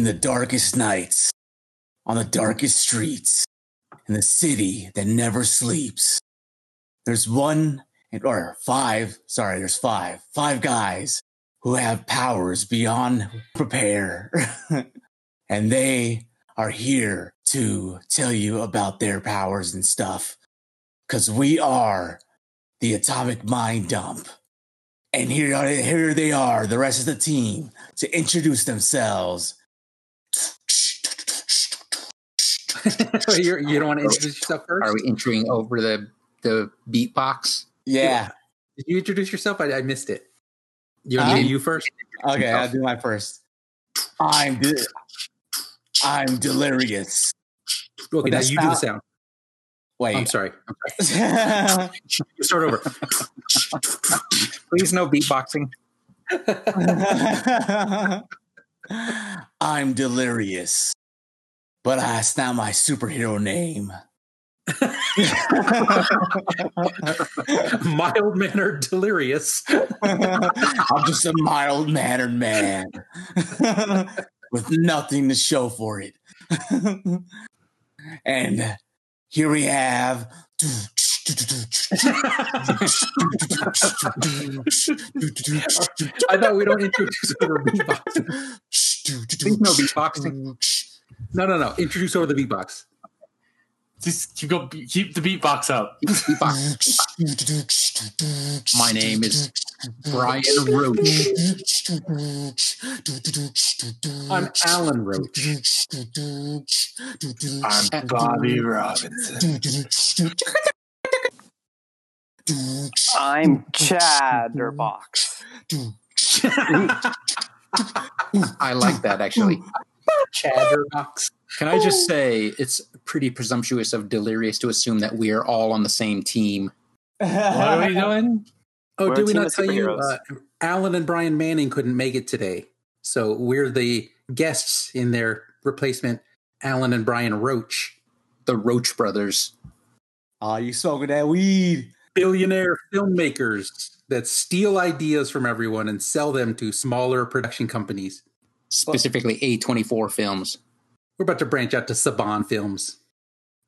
in the darkest nights, on the darkest streets, in the city that never sleeps. There's one or five, sorry, there's five, five guys who have powers beyond prepare. and they are here to tell you about their powers and stuff. Cause we are the atomic mind dump. And here, are, here they are, the rest of the team, to introduce themselves. You're, you do not want to introduce yourself first? Are we entering over the the beatbox? Yeah. Did you introduce yourself? I, I missed it. You want me to you first? Okay, I'll do my first. I'm de- I'm delirious. Okay, now you do the sound. Wait, I'm sorry. I'm sorry. Start over. Please no beatboxing. I'm delirious, but that's not my superhero name. mild mannered delirious. I'm just a mild mannered man with nothing to show for it. and here we have. I thought we don't introduce over beatboxing. Please no beatboxing. No, no, no. Introduce over the beatbox. Just keep go keep the beatbox up. Beatbox. My name is Brian Roch. I'm Alan Roch. I'm Bobby Robinson. I'm Chatterbox. I like that actually. Chatterbox. Can I just say it's pretty presumptuous of Delirious to assume that we are all on the same team? What are we doing? Oh, We're did we not tell you? Uh, Alan and Brian Manning couldn't make it today, so we're the guests in their replacement. Alan and Brian Roch, The Roch brothers. Oh, you smoking that weed? Billionaire filmmakers that steal ideas from everyone and sell them to smaller production companies. Specifically A24 films. We're about to branch out to Saban Films.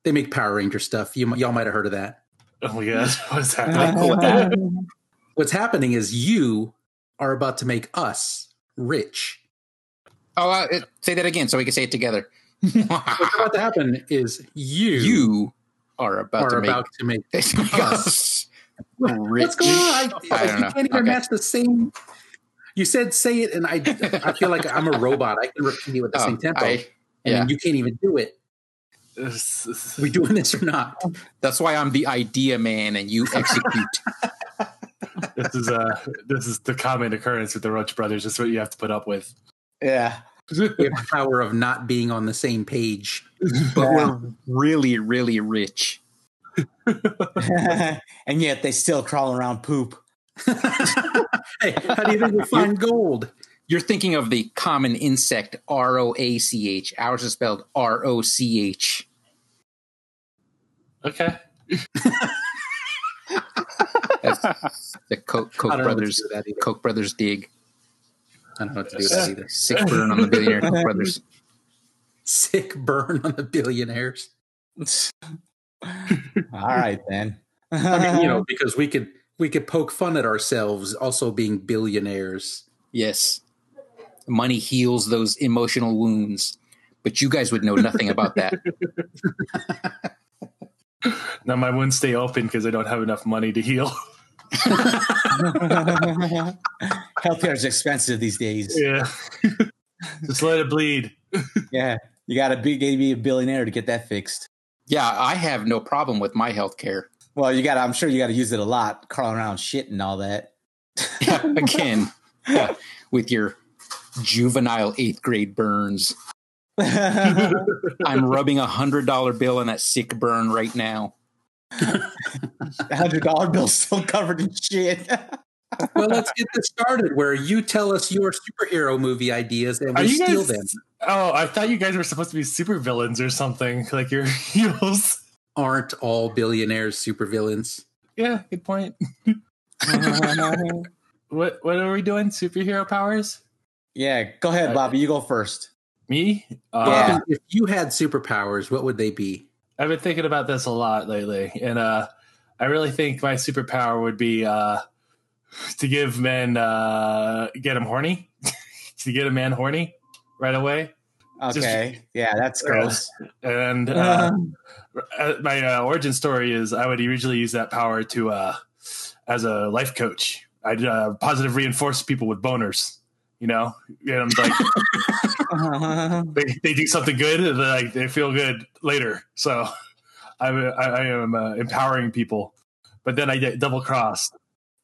They make Power Ranger stuff. You, y'all might have heard of that. Oh my god, what's happening? What's happening is you are about to make us rich. Oh, uh, say that again so we can say it together. What's about to happen is you, you are about are to make about to make us us. rich. What's going on? I, I don't you know. can't even Okay. match the same. You said say it, and I I feel like I'm a robot. I can repeat it with the Oh, same tempo, I- and yeah. then you can't even do it. we doing this or not? That's why I'm the idea man and you execute. this is uh this is the common occurrence with the Roch brothers. That's what you have to put up with. Yeah. We have the power of not being on the same page. but we're really, really rich. and yet they still crawl around poop. Hey, how do you think we find gold? You're thinking of the common insect R O A C H. Ours is spelled R O C H. Okay. That's the Koch, Koch don't know what to brothers. do with that either. Koch brothers dig. I don't know what to do with that either. Sick burn on the billionaire Koch brothers. Sick burn on the billionaires. All right then. I mean, you know, because we could we could poke fun at ourselves also being billionaires. Yes. Money heals those emotional wounds. But you guys would know nothing about that. Now my wounds stay open because I don't have enough money to heal. Healthcare is expensive these days. yeah. Just let it bleed. Yeah, you got to be, gotta be a billionaire to get that fixed. Yeah, I have no problem with my health care. Well, you got. to I'm sure you got to use it a lot, crawling around shit and all that. Again, yeah, with your juvenile eighth grade burns. I'm rubbing a hundred dollar bill on that sick burn right now. Hundred dollar bill still covered in shit. Well, let's get this started where you tell us your superhero movie ideas and Are we you steal guys? them. Oh, I thought you guys were supposed to be supervillains or something. Like your heels. Aren't all billionaires supervillains? Yeah, good point. What what are we doing? Superhero powers? yeah, go ahead, Bobby. You go first. Me? Uh, Yeah. If you had superpowers, what would they be? I've been thinking about this a lot lately, and uh, I really think my superpower would be uh, to give men uh, get them horny, to get a man horny right away, Okay. yeah, that's gross. and uh, uh, my uh, origin story is I would usually use that power to uh, as a life coach. I'd uh, positive reinforce people with boners. You know, get them like they, they do something good and they like they feel good later. So I, I, I am uh, empowering people, but then I get double crossed.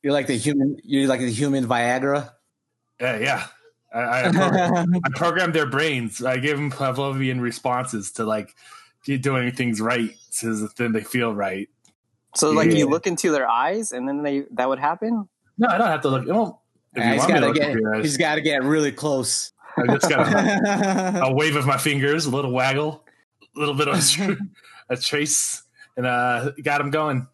You're like the human. You're like the human Viagra. Yeah, yeah. I, I, program, I program their brains. I give them Pavlovian responses to like doing things right, so then they feel right. So like Yeah. you look into their eyes and then they that would happen? No, I don't have to look. Well, if Yeah, you he's want me to got to get. into your eyes, He's got to get really close. I just got a, a wave of my fingers, a little waggle, a little bit of a, tr- a trace, and uh, got him going.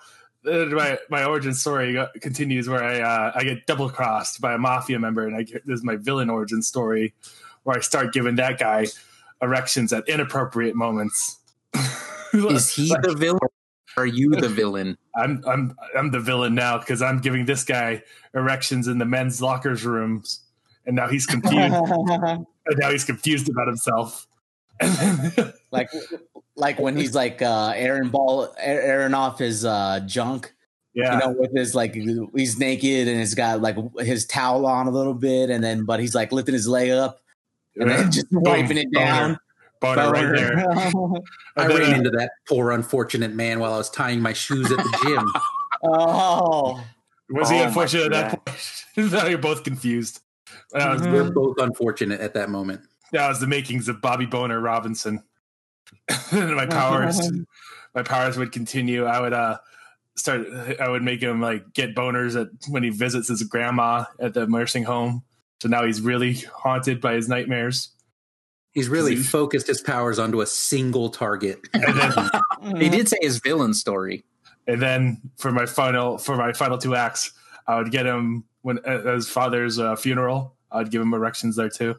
My my origin story continues where I uh, I get double crossed by a mafia member, and I get, this is my villain origin story where I start giving that guy erections at inappropriate moments. Is he the villain? Are you the villain? I'm I'm I'm the villain now because I'm giving this guy erections in the men's lockers rooms, and now he's confused. and now he's confused about himself. Like, like when he's like uh, airing ball, air- airing off his uh, junk. yeah, You know, with his like he's naked and he's got like his towel on a little bit, and then but he's like lifting his leg up and then just wiping it down. boner, boner right there. I then, ran uh, into that poor unfortunate man while I was tying my shoes at the gym. oh, was he Oh my unfortunate at that point? now you're both confused. That was, Mhm. We're both unfortunate at that moment. that was the makings of Bobby Boner Robinson. My powers, my powers would continue. I would uh start. I would make him like get boners at when he visits his grandma at the nursing home. So now he's really haunted by his nightmares. He's really See? focused his powers onto a single target. And then, He did say his villain story. and then for my final for my final two acts, I would get him when at his father's uh, funeral. I would give him erections there too.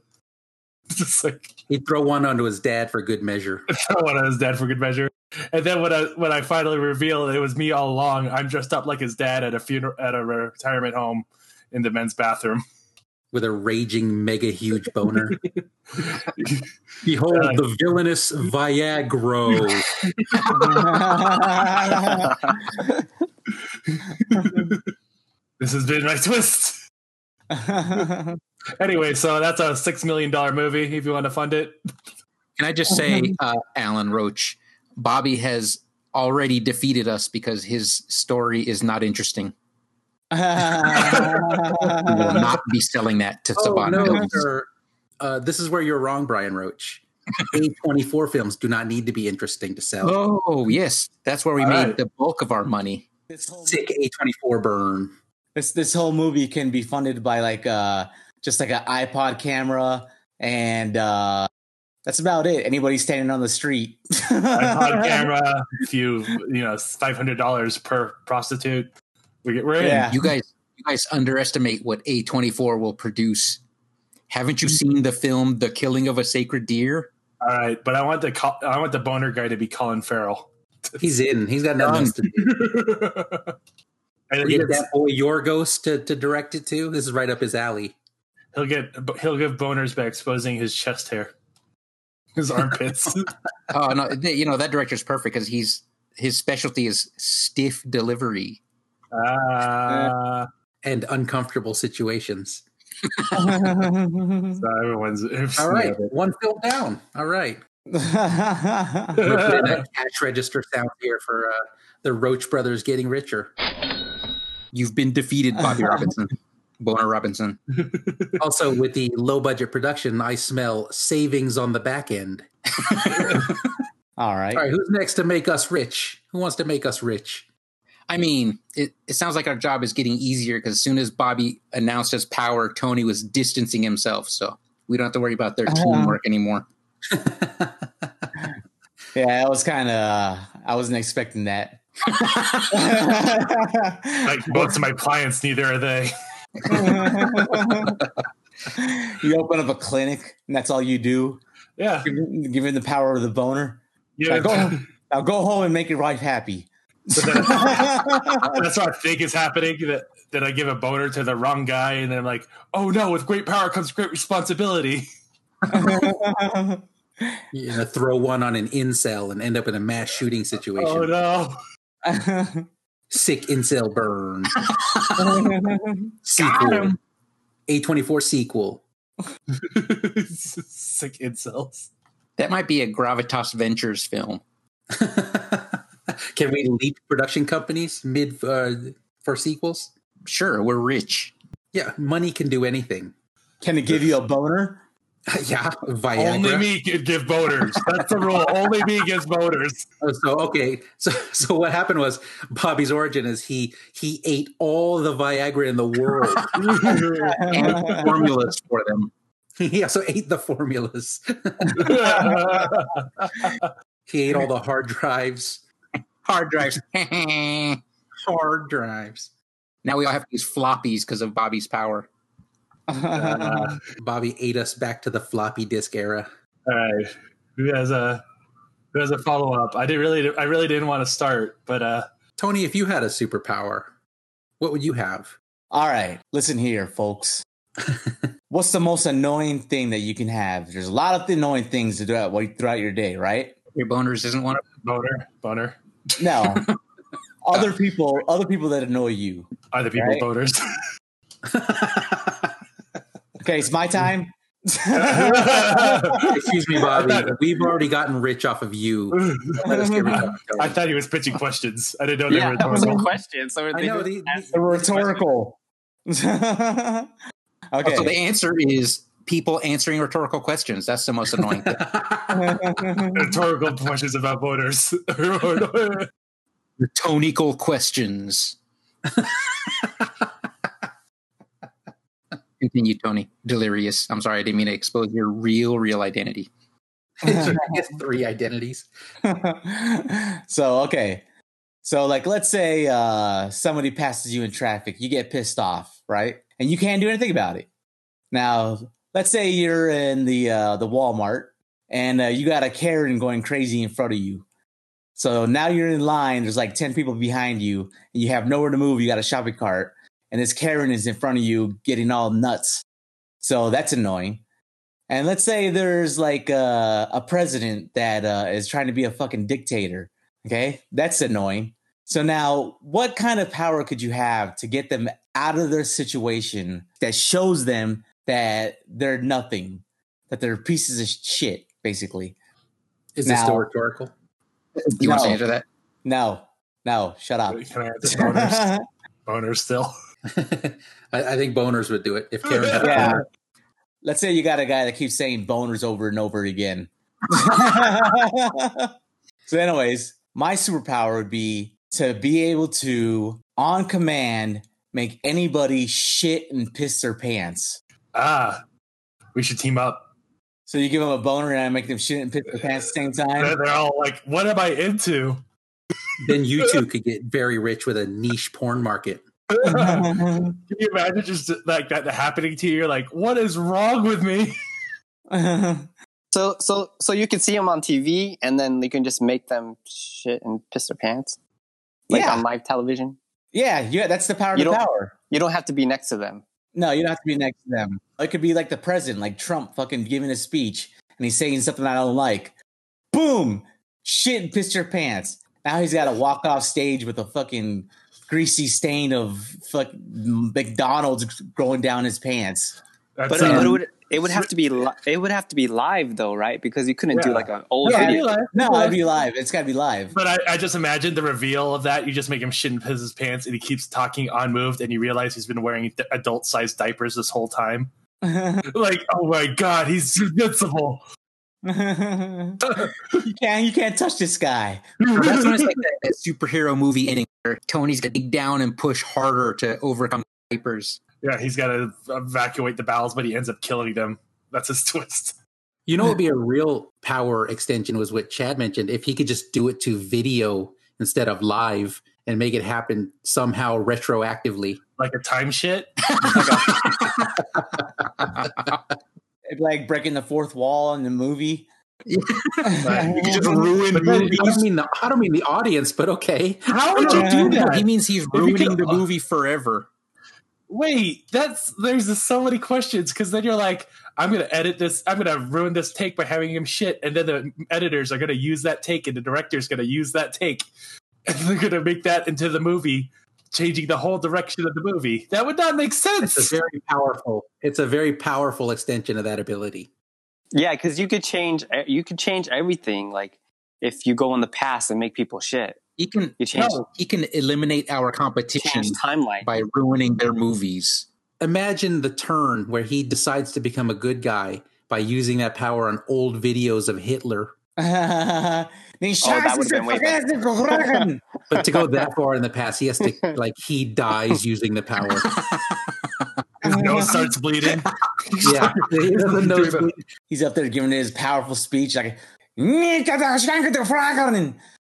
Just like He'd throw one onto his dad for good measure. when I was dead for good measure. And then when I when I finally revealed it was me all along, I'm dressed up like his dad at a funeral at a retirement home in the men's bathroom. with a raging mega huge boner. Behold Uh, the villainous Viagro. This has been my twist. Anyway, so that's a six million dollar movie. If you want to fund it, Can I just say, uh, Alan Roch, Bobby has already defeated us because his story is not interesting. We will not be selling that to oh Saban no, sir. Uh, this is where you're wrong, Brian Roch. A24 films do not need to be interesting to sell. Oh yes, that's where we All made right. the bulk of our money. this whole Sick A24 burn. This this whole movie can be funded by like uh just like an iPod camera and uh that's about it. Anybody standing on the street. iPod camera, a few, you know, five hundred dollars per prostitute. We get we're in. Yeah. You guys, you guys underestimate what A24 will produce. Haven't you seen the film The Killing of a Sacred Deer? All right, but I want the I want the boner guy to be Colin Farrell. He's in. He's got nothing else to do. and You get that boy Yorgos to, to direct it to. This is right up his alley. he'll get he'll give boners by exposing his chest hair, his armpits. Oh no, you know that director's perfect because he's his specialty is stiff delivery. Ah, and uncomfortable situations. so everyone's All right, one film down. All right, We're that cash register sound here for uh, the Roch brothers getting richer. You've been defeated, Bobby Robinson, Boner Robinson. Also, with the low budget production, I smell savings on the back end. All right. All right, who's next to make us rich? Who wants to make us rich? I mean, it, it sounds like our job is getting easier because as soon as Bobby announced his power, Tony was distancing himself, so we don't have to worry about their uh-huh. teamwork anymore. Yeah, I was kind of. I wasn't expecting that. Like most of my clients, neither are they. you open up a clinic, and that's all you do. Yeah. Give, give him the power of the boner. Yeah. Now go, now go home and make your wife happy. So then- that's what I think is happening. That that I give a boner to the wrong guy, and then I'm like, oh no, with great power comes great responsibility. You know, throw one on an incel and end up in a mass shooting situation. Oh no. Sick incel burn. Got Sequel. him. A24 sequel. Sick incels. That might be a Gravitas Ventures film. Can we leap production companies mid uh, for sequels? Sure, we're rich. Yeah, money can do anything. Can it give you a boner? yeah, Viagra. Only me can give voters. That's the rule. Only me gives boners. Oh, So okay, so so what happened was Bobby's origin is he he ate all the Viagra in the world. And formulas for them. he also ate the formulas. he ate all the hard drives. Hard drives. Hard drives. Now we all have to use floppies because of Bobby's power. Uh, Bobby ate us back to the floppy disk era. all right. Who has a who has a follow up? I didn't really I really didn't want to start, but uh Tony, if you had a superpower, what would you have? All right, listen here, folks. What's the most annoying thing that you can have? There's a lot of annoying things to do throughout your day, right? Your boners isn't one of them. boner, boner. No, other people, other people that annoy you. Other people Right. boners. Okay, it's my time. Excuse me, Bobby. We've already gotten rich off of you. Let us get rich off of I thought he was pitching questions. I didn't know they Yeah, were that was a rhetorical. question. So I know the- The the rhetorical. Oh, okay. So the answer is people answering rhetorical questions. That's the most annoying thing. Rhetorical questions about boners. Rhetorical questions. Continue, Tony. Delirious. I'm sorry, I didn't mean to expose your real, real identity. Three identities. so okay. So like let's say uh somebody passes you in traffic. You get pissed off right? And you can't do anything about it. Now let's say you're in the uh the walmart and uh, you got a karen going crazy in front of you. So now you're in line. There's like 10 people behind you. And you have nowhere to move. You got a shopping cart and this karen is in front of you getting all nuts so that's annoying and let's say there's like uh, a president that uh, is trying to be a fucking dictator. Okay, that's annoying. So now, what kind of power could you have to get them out of their situation that shows them that they're nothing, that they're pieces of shit, basically? Is this Now- still rhetorical? You want to answer that? No, no, shut up. Can I answer boners? boners still. I, I think boners would do it if Karen had a yeah. boner. Let's say you got a guy that keeps saying boners over and over again. so, anyways, my superpower would be to be able to, on command, make anybody shit and piss their pants. Ah, we should team up. So you give them a boner and I make them shit and piss their pants at the same time. they're all like, "What am I into?" Then you two could get very rich with a niche porn market. Can you imagine just like that happening to you? You're like, "What is wrong with me?" So so so you can see them on TV, and then you can just make them shit and piss their pants, like Yeah. on live television. yeah, yeah, that's the power of You the power. You don't have to be next to them. No, you don't have to be next to them. It could be like the president, like Trump fucking giving a speech and he's saying something I don't like. Boom! Shit and piss your pants. Now he's got to walk off stage with a fucking greasy stain of fuck McDonald's going down his pants. That's, But, it, but it um, would it would have to be li- it would have to be live though, right? Because you couldn't do like an old Yeah, video. No, it'd be live. It's got to be live. But I, I just imagine the reveal of that. You just make him shit and piss his pants, and he keeps talking unmoved, and you realize he's been wearing adult sized diapers this whole time. Like, oh my god, he's invincible. you can't. You can't touch this guy. Hmm. That's when it's like that, that superhero movie ending where Tony's got to dig down and push harder to overcome the vipers. Yeah, he's got to evacuate the bowels, but he ends up killing them. That's his twist. You know, what would be a real power extension was what Chad mentioned. If he could just do it to video instead of live and make it happen somehow retroactively. Like a time shit. Like breaking the fourth wall in the movie. You just ruin movies. I don't mean the I don't mean the audience, but okay. How would you do that? He means he's ruining the movie forever. Wait, that's there's just so many questions because then you're like, I'm gonna edit this, I'm gonna ruin this take by having him shit, and then the editors are gonna use that take, and the director's gonna use that take, and they're gonna make that into the movie, changing the whole direction of the movie. That would not make sense. It's sense. a very powerful. It's a very powerful extension of that ability. Yeah, because you could change. Eh, you could change everything. Like if you go in the past and make people shit, He can you change no, he can eliminate our competition timeline. by ruining their movies. Imagine the turn where he decides to become a good guy by using that power on old videos of Hitler. oh, that would've been way better. But to go that far in the past, he has to like he dies using the power. His nose starts bleeding. Yeah, he doesn't. He's up there giving his powerful speech like,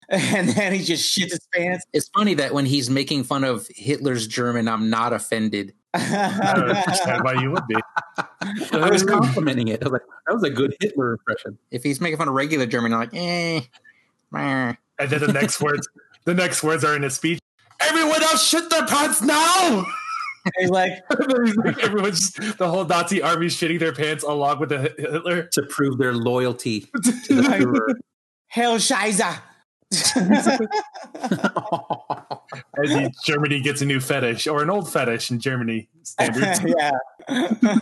and then he just shits his pants. It's funny that when he's making fun of Hitler's German, I'm not offended. I don't understand why you would be. I was complimenting it. I was like, that was a good Hitler impression. If he's making fun of regular German, I'm like, eh. meh. And then the next words, the next words are in his speech. Everyone else shit their pants now. He's like, He's like, Everyone's the whole Nazi army's shitting their pants along with the Hitler. to prove their loyalty to the Führer. Hell Scheiße. As he, Germany gets a new fetish or an old fetish in Germany standards. yeah.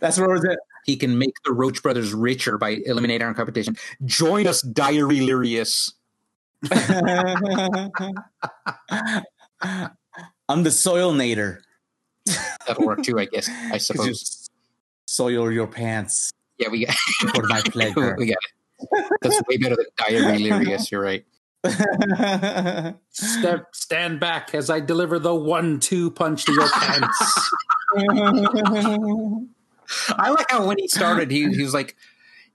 That's where was it. He can make the Roch Brothers richer by eliminating our competition. Join us, Diary Lirius. I'm the soil nader. That'll work too, I guess. I Because you suppose. soil your pants Yeah, we got, for my pleasure. we got it. That's way better than Diary Lirius. You're right. Step, stand back as I deliver the one-two punch to your pants. I like how when he started, he, he was like,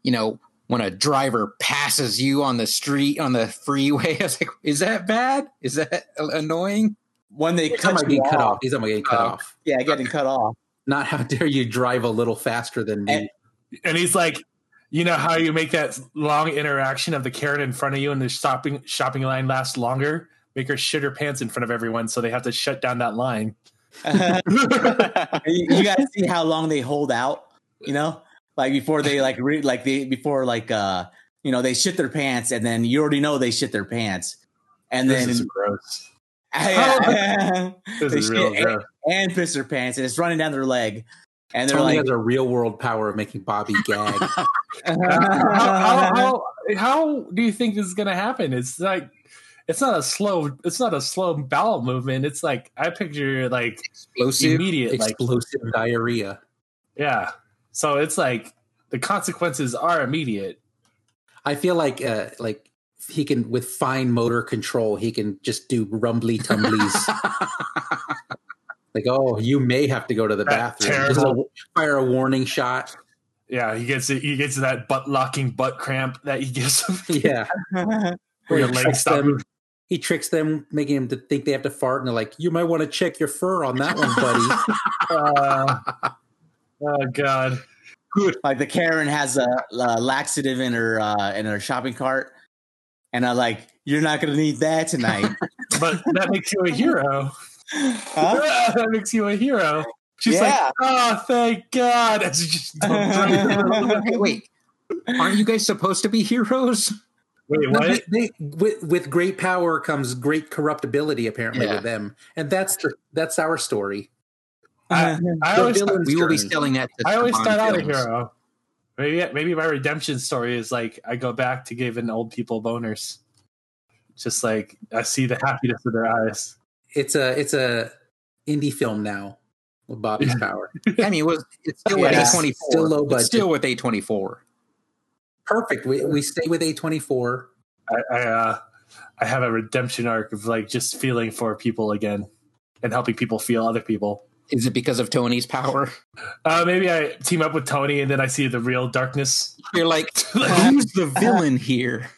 you know, when a driver passes you on the street on the freeway, I was like, is that bad? Is that annoying? when they He's talking cut about you getting cut off. off. He's talking about getting cut Oh. off. Yeah, getting cut off. Not how dare you drive a little faster than me. And- And he's like, you know how you make that long interaction of the Karen in front of you and the shopping shopping line last longer? Make her shit her pants in front of everyone, so they have to shut down that line. you, you guys see how long they hold out, you know? Like before they like re- like they before like uh you know they shit their pants and then you already know they shit their pants. And This then is gross. and, This is real shit gross. and piss their pants and it's running down their leg. And they're Tony like has a real world power of making Bobby gag. how, how, how, how do you think this is going to happen? It's like it's not a slow it's not a slow bowel movement. It's like I picture like Explosive. immediate like Explosive diarrhea. yeah. So it's like the consequences are immediate. I feel like uh like he can with fine motor control, he can just do rumbly tumblies. like, oh, you may have to go to the That bathroom. Just a- fire a warning shot. Yeah, he gets it. he gets that butt locking butt cramp that he gets Yeah. where He your legs tricks stop. them, he tricks them, making them to think they have to fart, and they're like, "You might want to check your fur on that one, buddy." Uh, oh god. like the Karen has a, a laxative in her uh in her shopping cart. And I'm like, you're not gonna need that tonight. But that makes you a hero. Huh? that makes you a hero. She's like, oh, thank God. As you just don't Hey, wait, aren't you guys supposed to be heroes? Wait, No, what? they- they- with, with great power comes great corruptibility, apparently, Yeah. with them, and that's the, that's our story. I, I always, villain's We will be journey. selling that. To I always Bond start out a hero. Maybe, maybe my redemption story is like I go back to giving old people boners. Just like I see the happiness in their eyes. It's a it's a indie film now with Bobby's power. I mean, it was it's still with Yeah. A twenty four. Still low It's budget. still with A twenty four. Perfect. We we stay with A twenty four. I I, uh, I have a redemption arc of like just feeling for people again and helping people feel other people. Is it because of Tony's power? Uh, maybe I team up with Tony and then I see the real darkness. You're like, who's the villain here?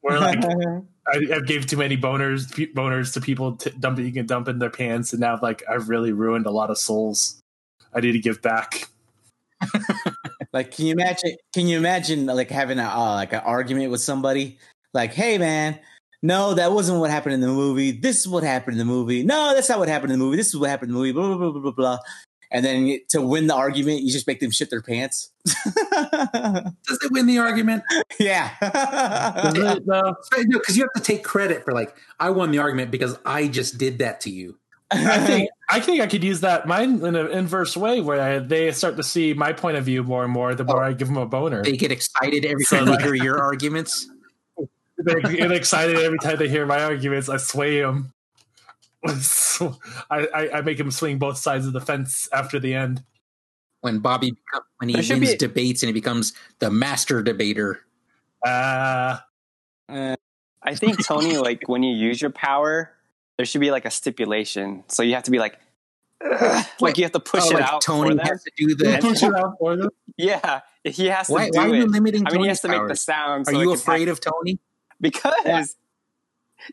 Where like I, I gave too many boners boners to people t- dumping and dumping their pants, and now like I've really ruined a lot of souls. I need to give back. Like, can you imagine? Can you imagine like having a uh, like an argument with somebody? Like, hey man, no, that wasn't what happened in the movie. This is what happened in the movie. No, that's not what happened in the movie. This is what happened in the movie. Blah blah blah blah. blah. And then to win the argument, you just make them shit their pants. Does it win the argument? yeah. no, because you have to take credit for like I won the argument because I just did that to you. I think I think I could use that mine in an inverse way where I, they start to see my point of view more and more the more I give them a boner. They get excited every time they hear your arguments. They get excited every time they hear my arguments. I sway them. So I, I, I make him swing both sides of the fence after the end. When Bobby become, when he wins be- debates and he becomes the master debater. Uh, Uh, I think Tony, like when you use your power, there should be like a stipulation. So you have to be like, "Ugh," like you have to push Oh, it like out. Tony for has to do they the. push it out for them. Yeah, he has to Why, do why are you limiting? I mean, he Tony's has to make the powers? sound. Are so you afraid of Tony? Because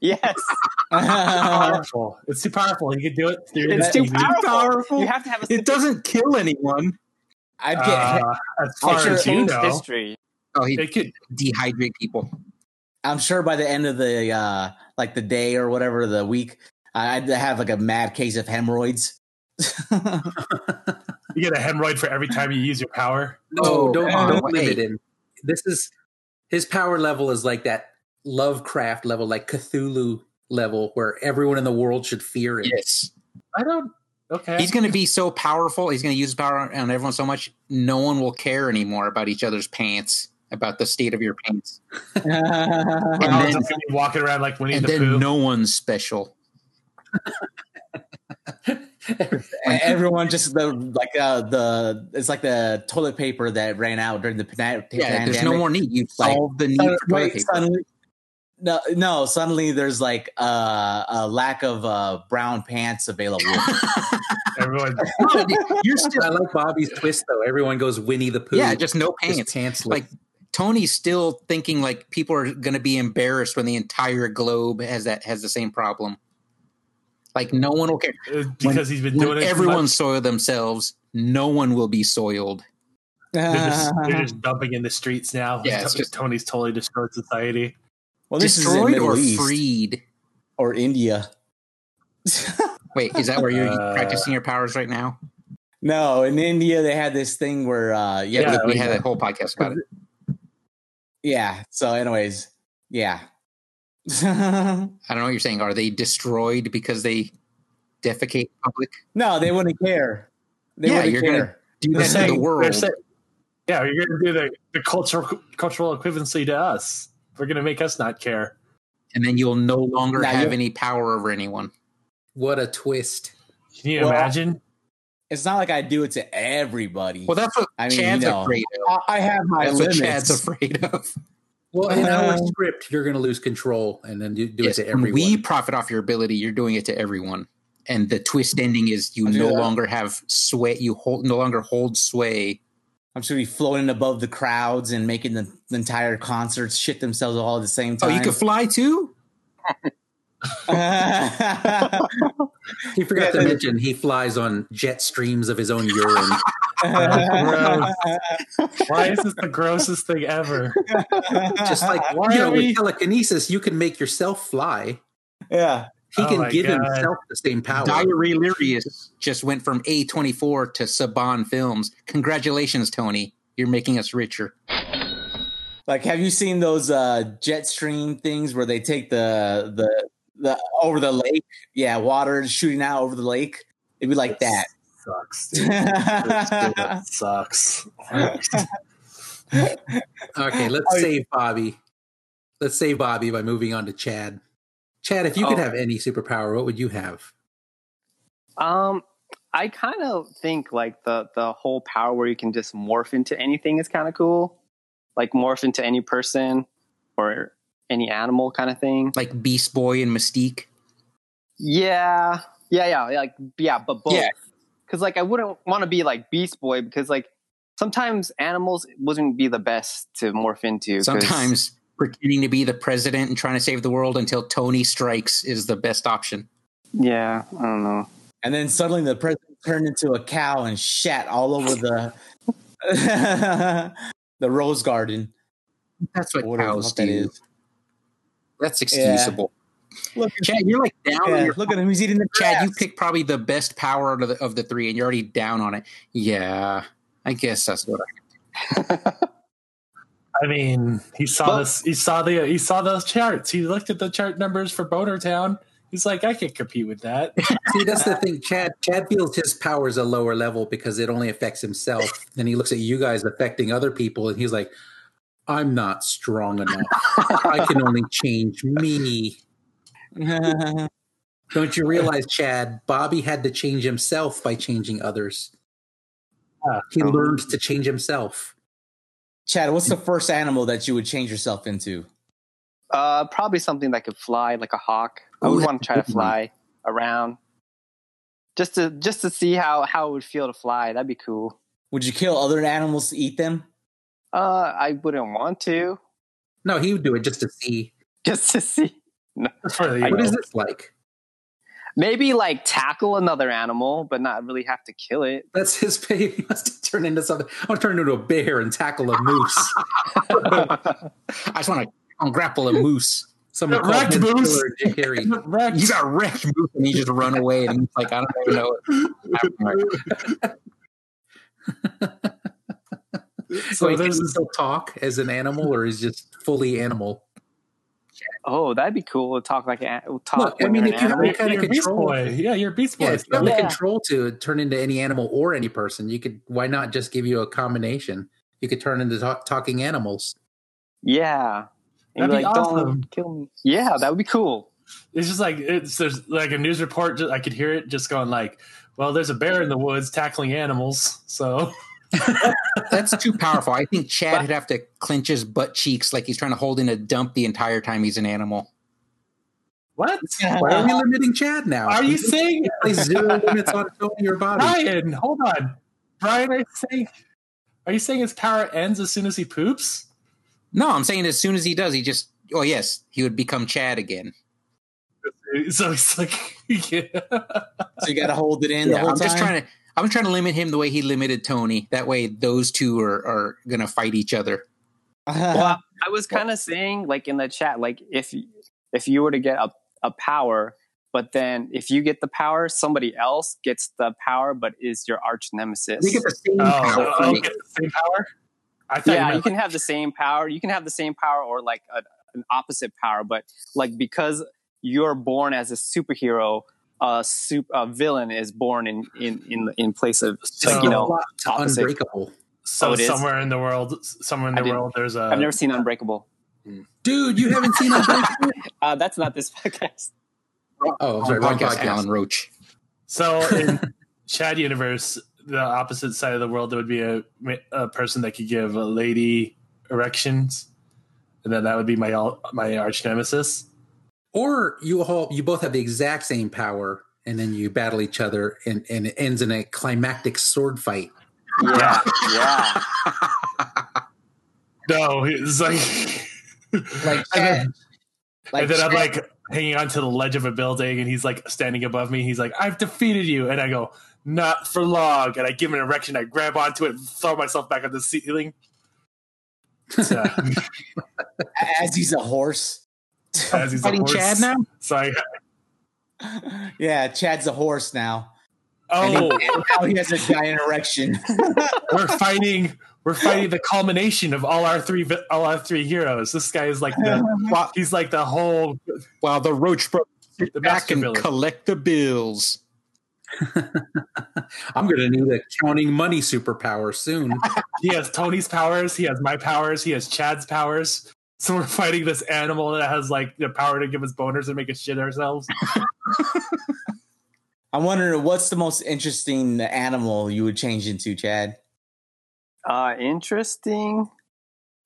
yes, powerful. It's too powerful. You could do it. through it's that too easy. powerful. You have to have a It doesn't kill anyone. I'd get. Uh, as far sure as you know, history. Oh, he it could. dehydrate people. I'm sure by the end of the uh like the day or whatever the week, I'd have like a mad case of hemorrhoids. You get a hemorrhoid for every time you use your power. No, Oh, don't uh, don't limit him. This is his power level is like that Lovecraft level, like Cthulhu level, where everyone in the world should fear him. Yes, I don't. Okay. he's going to be so powerful. He's going to use power on everyone so much. No one will care anymore about each other's pants, about the state of your pants, and all then- just gonna be walking around like Winnie and the then Pooh. no one's special. Everyone just the like uh the it's like the toilet paper that ran out during the pana- Yeah, pandemic. there's no more need. You Like, solve the need for toilet wait, paper. suddenly- no, no. Suddenly, there's like uh, a lack of uh, brown pants available. Everyone. You're still, I like Bobby's twist though. Everyone goes Winnie the Pooh. yeah, just no His pants. pants Like Tony's still thinking like people are going to be embarrassed when the entire globe has that has the same problem. Like no one will care. uh, because he's been When doing it. everyone much, soil themselves, no one will be soiled. They're just, they're just dumping in the streets now. Yeah, it's just- Tony's totally destroyed society. Well, this is in Destroyed Middle or East freed? or India. Wait, is that where you're Uh, practicing your powers right now? no, in India they had this thing where uh, yeah, Yeah, we we- had a whole podcast about it. yeah. So, anyways, yeah. I don't know what you're saying. Are they destroyed because they defecate public? no, they wouldn't care. They Yeah, wouldn't you're gonna care. Do They're that to the they're world. saying- yeah, you're going to do the, the cultural cultural equivalency to us. We're going to make us not care. and then you'll no longer Now have any power over anyone. what a twist. Can you Well, imagine? It's not like I do it to everybody. Well, that's what I mean, Chad's you know, afraid of. I, I have my That's limits. what Chad's afraid of. Well, in our Uh, script, you're going to lose control and then do, do Yes, it to when everyone. we profit off your ability, you're doing it to everyone. And the twist ending is you no that. longer have sway. You hold no longer hold sway. I'm sure be floating above the crowds and making the, the entire concerts shit themselves all at the same time. Oh, you could fly too. he forgot to mention he flies on jet streams of his own urine. Why is this the grossest thing ever? Just like Why you know, are we- with telekinesis, you can make yourself fly. yeah. He Oh can give God. himself the same power. Diary Lirius just went from A24 to Saban Films. Congratulations, Tony. You're making us richer. Like, have you seen those uh, jet stream things where they take the the the over the lake? Yeah, water is shooting out over the lake. It'd be like that. Sucks. Dude. That sucks. Okay, let's Oh, save Bobby. Let's save Bobby by moving on to Chad. Chad, if you could Oh. have any superpower, what would you have? Um, I kind of think like the the whole power where you can just morph into anything is kind of cool. Like morph into any person or any animal kind of thing. Like Beast Boy and Mystique. Yeah, yeah, yeah, like yeah, but both. Yeah. Because like I wouldn't want to be like Beast Boy because like sometimes animals wouldn't be the best to morph into. Sometimes pretending to be the president and trying to save the world until Tony strikes is the best option. yeah, I don't know. and then suddenly the president turned into a cow and shat all over the the rose garden. That's what Whatever cows fuck that do. is. That's excusable. Look, Chad, you're like down yeah, your look at him. He's eating the Chad, you picked probably the best power of the, of the three, and you're already down on it. Yeah, I guess that's what I. I mean, he saw But- this. He saw the. He saw those charts. He looked at the chart numbers for Boner Town. He's like, I can't compete with that. See, that's the thing. Chad Chad feels his power is a lower level because it only affects himself. Then he looks at you guys affecting other people, and he's like, "I'm not strong enough. I can only change me." Don't you realize, Chad? Bobby had to change himself by changing others. He learned to change himself. Chad, what's the first animal that you would change yourself into? Uh, probably something that could fly, like a hawk. I would that's want to try to fly around, just to just to see how how it would feel to fly. That'd be cool. Would you kill other animals to eat them? Uh, I wouldn't want to, No, he would do it just to see. just to see. For the, What is this like? Maybe like tackle another animal, but not really have to kill it. That's his pay. He must have turned into something. I want to turn into a bear and tackle a moose. I just want to grapple a moose. Someone called Wrecked him moose. Killer Dick Harry. You got wrecked moose, and you just run away, and he's like, I don't even know. So So he can there's- still talk as an animal, or is just fully animal. Oh, that'd be cool to talk like an talk. Look, I mean, you're if an you have animal. any kind of you're Beast control, Boy. Yeah, you're Beast Boy. yeah, if you have the control to turn into any animal or any person, you could. Why not just give you a combination? You could turn into talk, talking animals. yeah, and That'd be like, awesome. don't kill me. Yeah, that would be cool. It's just like it's there's like a news report. ju- I could hear it just going like, "Well, there's a bear in the woods tackling animals." So That's too powerful. I think Chad would have to clench his butt cheeks like he's trying to hold in a dump the entire time he's an animal. what Why are we limiting Chad now? are you saying, Place zero limits on Tony or Bobby. Brian? Hold on, Brian. Are you saying are you saying his power ends as soon as he poops? No, I'm saying as soon as he does, he just. Oh yes, he would become Chad again. So it's like, yeah. So you got to hold it in the Yeah, whole I'm time. just trying to. I'm trying to limit him the way he limited Tony. That way, those two are are gonna fight each other. Well, I was kind of saying, like in the chat, like if if you were to get a, a power, but then if you get the power, somebody else gets the power, but is your arch nemesis. We get the same Oh, power. okay, same power. I thought yeah, you you can have the same power. You can have the same power or like a, an opposite power, but like because you're born as a superhero, a, sup- a villain is born in in in, in place of So- like you know. Opposite. Unbreakable. so Oh, it is? somewhere in the world, somewhere in the world, there's a. I've never seen Unbreakable. Dude, you haven't seen Unbreakable? Uh, that's not this podcast. oh, I'm sorry, wrong podcast, podcast. Alan Roch. So in Chad universe, the opposite side of the world, there would be a, a person that could give a lady erections, and then that would be my my arch nemesis. Or you all you both have the exact same power, and then you battle each other, and, and it ends in a climactic sword fight. Yeah, yeah. No, it's like, like and Chad, then, like and then I'm like hanging onto the ledge of a building, and he's like standing above me. He's like, "I've defeated you," and I go, "Not for long." And I give him an erection. I grab onto it, and throw myself back on the ceiling. So, uh, as he's a horse. as he's a Fighting horse. Chad now. So I, yeah, Chad's a horse now. oh, And now he has a giant erection. we're fighting we're fighting the culmination of all our three all our three heroes this guy is like the he's like the whole While the Roch Bros sit back and villain. collect the bills. I'm going to need a counting money superpower soon. he has tony's powers he has my powers he has chad's powers so we're fighting this animal that has like the power to give us boners and make us shit ourselves I'm wondering what's the most interesting animal you would change into, Chad? Uh, interesting.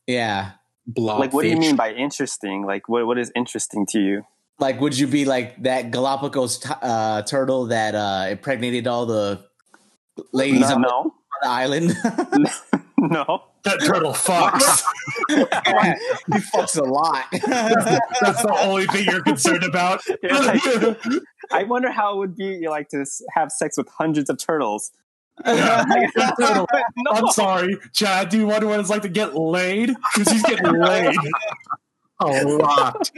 Yeah. Blobfish. Like, what do you mean by interesting? Like, what what is interesting to you? Like, would you be like that Galapagos t- uh, turtle that uh, impregnated all the ladies No, on, the, on the island? no. That turtle fucks he fucks a lot. that's the only thing you're concerned about Yeah, like- I wonder how it would be you like to have sex with hundreds of turtles. no. I'm sorry, Chad. Do you wonder what it's like to get laid? Because he's getting laid. A lot.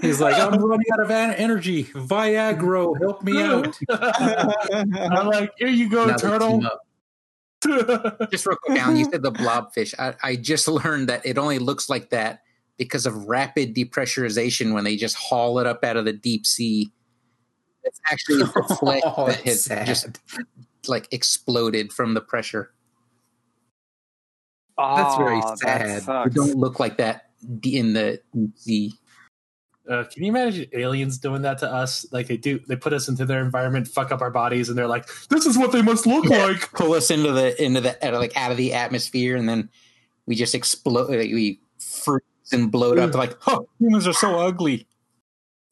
He's like, I'm running out of energy. Viagra, help me out. I'm like, here you go, Now turtle. Team up. Just real quick, Alan, you said the blobfish. I, I just learned that it only looks like that because of rapid depressurization when they just haul it up out of the deep sea. It's actually the flesh Oh, that has that's just like exploded from the pressure. That's very Oh, that sad. They don't look like that in the deep sea. Uh, can you imagine aliens doing that to us? Like they do, they put us into their environment, fuck up our bodies, and they're like, "This is what they must look like." Pull us into the into the out of, like out of the atmosphere, and then we just explode. Like, we freeze and blow up. Like, oh, humans are so ugly.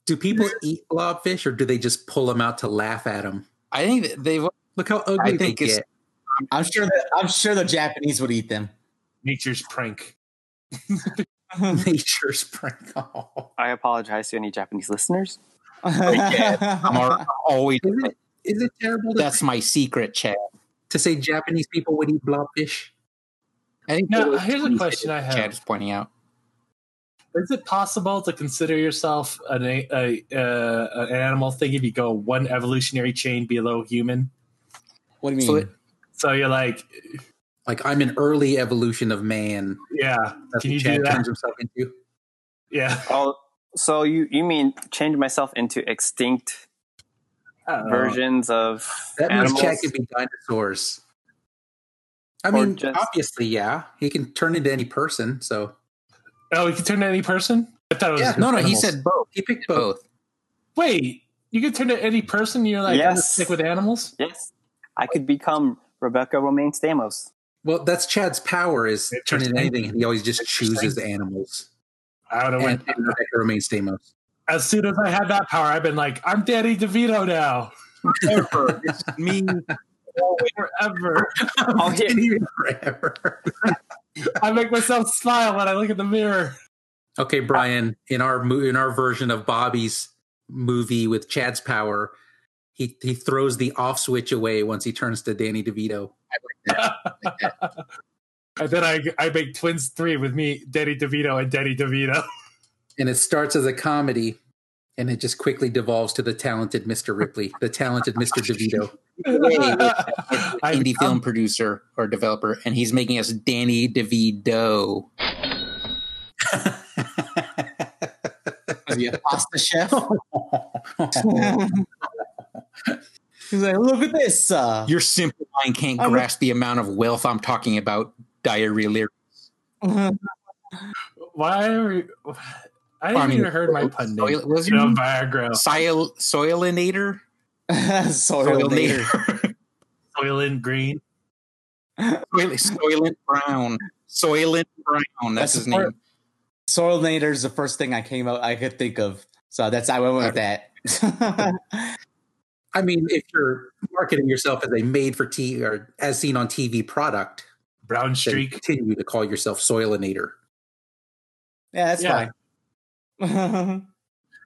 Do people eat blobfish or do they just pull them out to laugh at them? I think they've Look how ugly I they think it's- get. I'm sure that I'm sure the Japanese would eat them. Nature's prank. Nature's prank. Oh. I apologize to any Japanese listeners. I'm al- always. Is it, is it terrible to, That's my secret, Chad. to say Japanese people would eat blobfish? I think Now, that was here's a question I have. Chad is pointing out. Is it possible to consider yourself an a, a, uh, an animal thing if you go one evolutionary chain below human? What do you So mean? it- So you're like, Like I'm an early evolution of man. yeah, That's can what you Chad do that? turns himself into. Yeah, Oh, so you you mean change myself into extinct I don't know. versions of That means animals? Chad could be dinosaurs. I Or mean, just- obviously, yeah. He can turn into any person. So Oh, he can turn to any person. I thought it was Yeah, just No, no, he said both. he picked both. Both. Wait, you can turn to any person. You're like, I'm gonna Yes. stick with animals. yes, I could become Rebecca Romijn Stamos. Well, that's Chad's power is turning anything. He always just chooses animals. I would have And, went. and Rebecca Romijn Stamos. As soon as I had that power, I've been like, I'm Danny DeVito now. Forever. It's me. Forever. Oh, yeah. Forever. I make myself smile when I look in the mirror. Okay, Brian. In our mo- in our version of Bobby's movie with Chad's power, he he throws the off switch away once he turns to Danny DeVito. And then I I make twins three with me, Danny DeVito and Danny DeVito. and it starts as a comedy and it just quickly devolves to the talented Mr. Ripley, the talented Mr. DeVito. I indie become- film producer or developer, and he's making us Danny DeVito. the pasta chef. He's like, look at this. Uh, Your simple mind can't I'm a- grasp the amount of wealth I'm talking about. Diarrhea lyrics. Why are we, I haven't I mean, even heard my pun name. Soil, was You know, Viagra. Soil, soilinator? Soilinator. Soylent Green. Soil, Soylent Brown. Soylent Brown. That's, That's his the part- name. Soilinator is the first thing I came out I could think of. So that's I went with that. I mean, if you're marketing yourself as a made for TV or as seen on TV product, Brown then Streak. continue to call yourself Soilinator. yeah, that's Yeah. fine.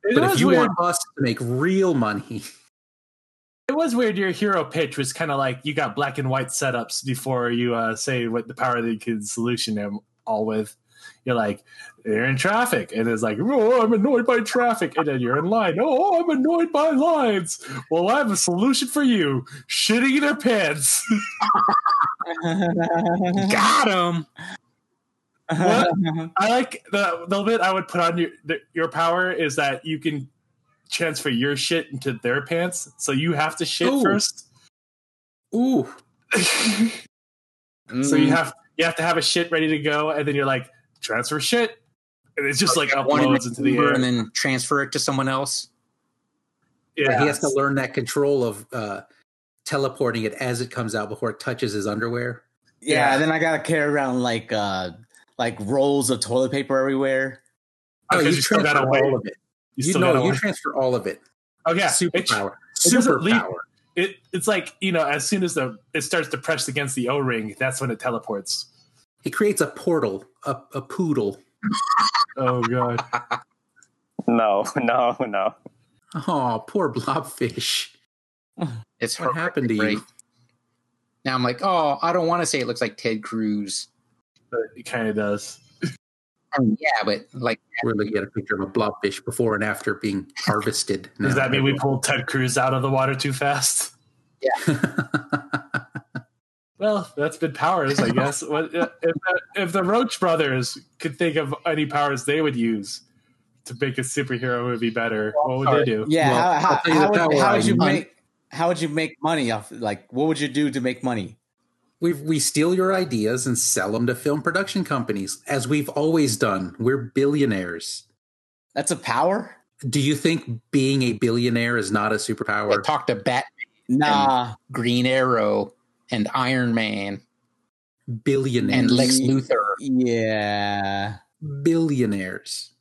It But if was you weird. want us to make real money, It was weird. Your hero pitch was kind of like you got black and white setups before you uh, say what the power that you could solution them all with. You're like, you're in traffic, and it's like, oh, I'm annoyed by traffic, and then you're in line. Oh, I'm annoyed by lines. Well, I have a solution for you: shitting their pants. Got him. What? I like the the bit I would put on your the, your power is that you can transfer your shit into their pants, so you have to shit Ooh. first. ooh, So you mm. have you have to have a shit ready to go, and then you're like transfer shit, and it's just like One in uploads into the air. and then transfer it to someone else. yeah, he has to learn that control of uh, teleporting it as it comes out before it touches his underwear. yeah, Yeah. and then I gotta carry around like uh like rolls of toilet paper everywhere. Oh, you you transfer gotta all of it. You You, still know, gotta you wait. transfer all of it. Oh yeah, Super it, power. it doesn't Super it, it's like you know, as soon as the it starts to press against the O ring, that's when it teleports. He creates a portal, a, a poodle. Oh god, No, no, no. Oh, poor blobfish. It's What happened to horrific, you? Now I'm like, oh, I don't want to say it looks like Ted Cruz. But it kind of does. I mean, yeah, but like, We're looking at a picture of a blobfish before and after being harvested. Does that mean we pulled Ted Cruz out of the water too fast? Well, that's been powers, I guess. what if the, if the Roch brothers could think of any powers they would use to make a superhero movie better, what would they do? Yeah, Well, how, I'll how, how would, how would you want. make how would you make money off? Like, what would you do to make money? we we steal your ideas and sell them to film production companies, as we've always done. We're billionaires. That's a power. Do you think being a billionaire is not a superpower? talk to Bat, Nah, Green Arrow, and Iron Man, Billionaires. and Lex Luthor, yeah. billionaires.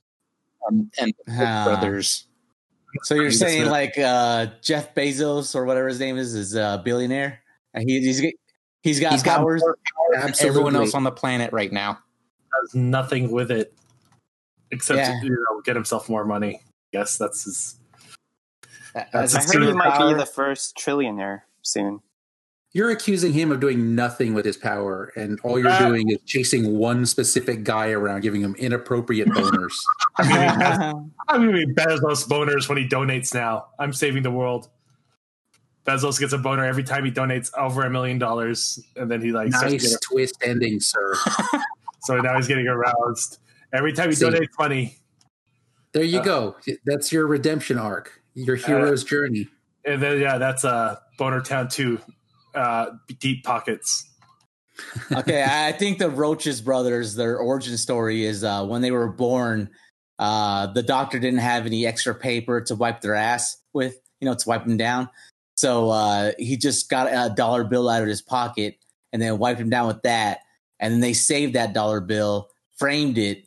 um, and the Koch Ah. brothers. So you're saying not- like uh, Jeff Bezos or whatever his name is is a billionaire? And he, he's he's got He's got powers. than everyone else on the planet right now. Does nothing with it except Yeah. you know, get himself more money. Yes, that's his. As That's a I heard he might be the first trillionaire soon. You're accusing him of doing nothing with his power, and all you're Uh, doing is chasing one specific guy around, giving him inappropriate boners. I'm giving, I'm Bezos boners when he donates now. I'm saving the world. Bezos gets a boner every time he donates over a million dollars, and then he like nice getting, twist ending, sir. so now he's getting aroused every time he See. donates money. There you Uh, go. That's your redemption arc, your hero's journey. And then yeah, that's uh Boner Town two, uh, deep pockets. okay, I think the Roches brothers, their origin story is uh, when they were born, uh, the doctor didn't have any extra paper to wipe their ass with, you know, to wipe them down. So uh, he just got a dollar bill out of his pocket and then wiped him down with that. And then they saved that dollar bill, framed it,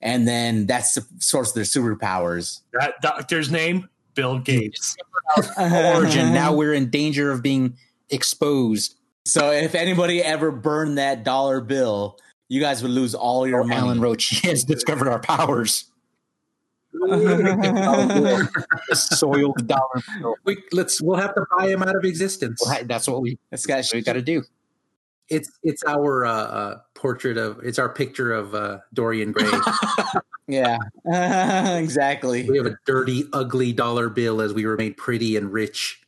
and then that's the source of their superpowers. That doctor's name, Bill Gates. Origin. now we're in danger of being exposed. So if anybody ever burned that dollar bill, you guys would lose all your money. Alan Roch has discovered our powers. Soiled dollar bill. We, let's. We'll have to buy him out of existence. Well, That's what we, This guy that's what we got to do. It's it's our uh, uh, portrait of. It's our picture of uh, Dorian Gray. Yeah, exactly. we have a dirty, ugly dollar bill as we remain pretty and rich.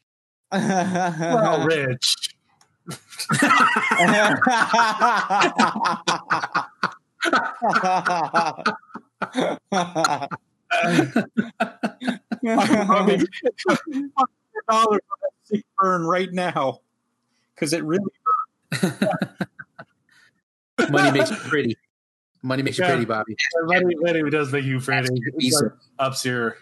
Well, Rich. dollar burn right now because it really Money makes you pretty. Money makes you pretty, Bobby. Money, money does make you pretty. Like ups your.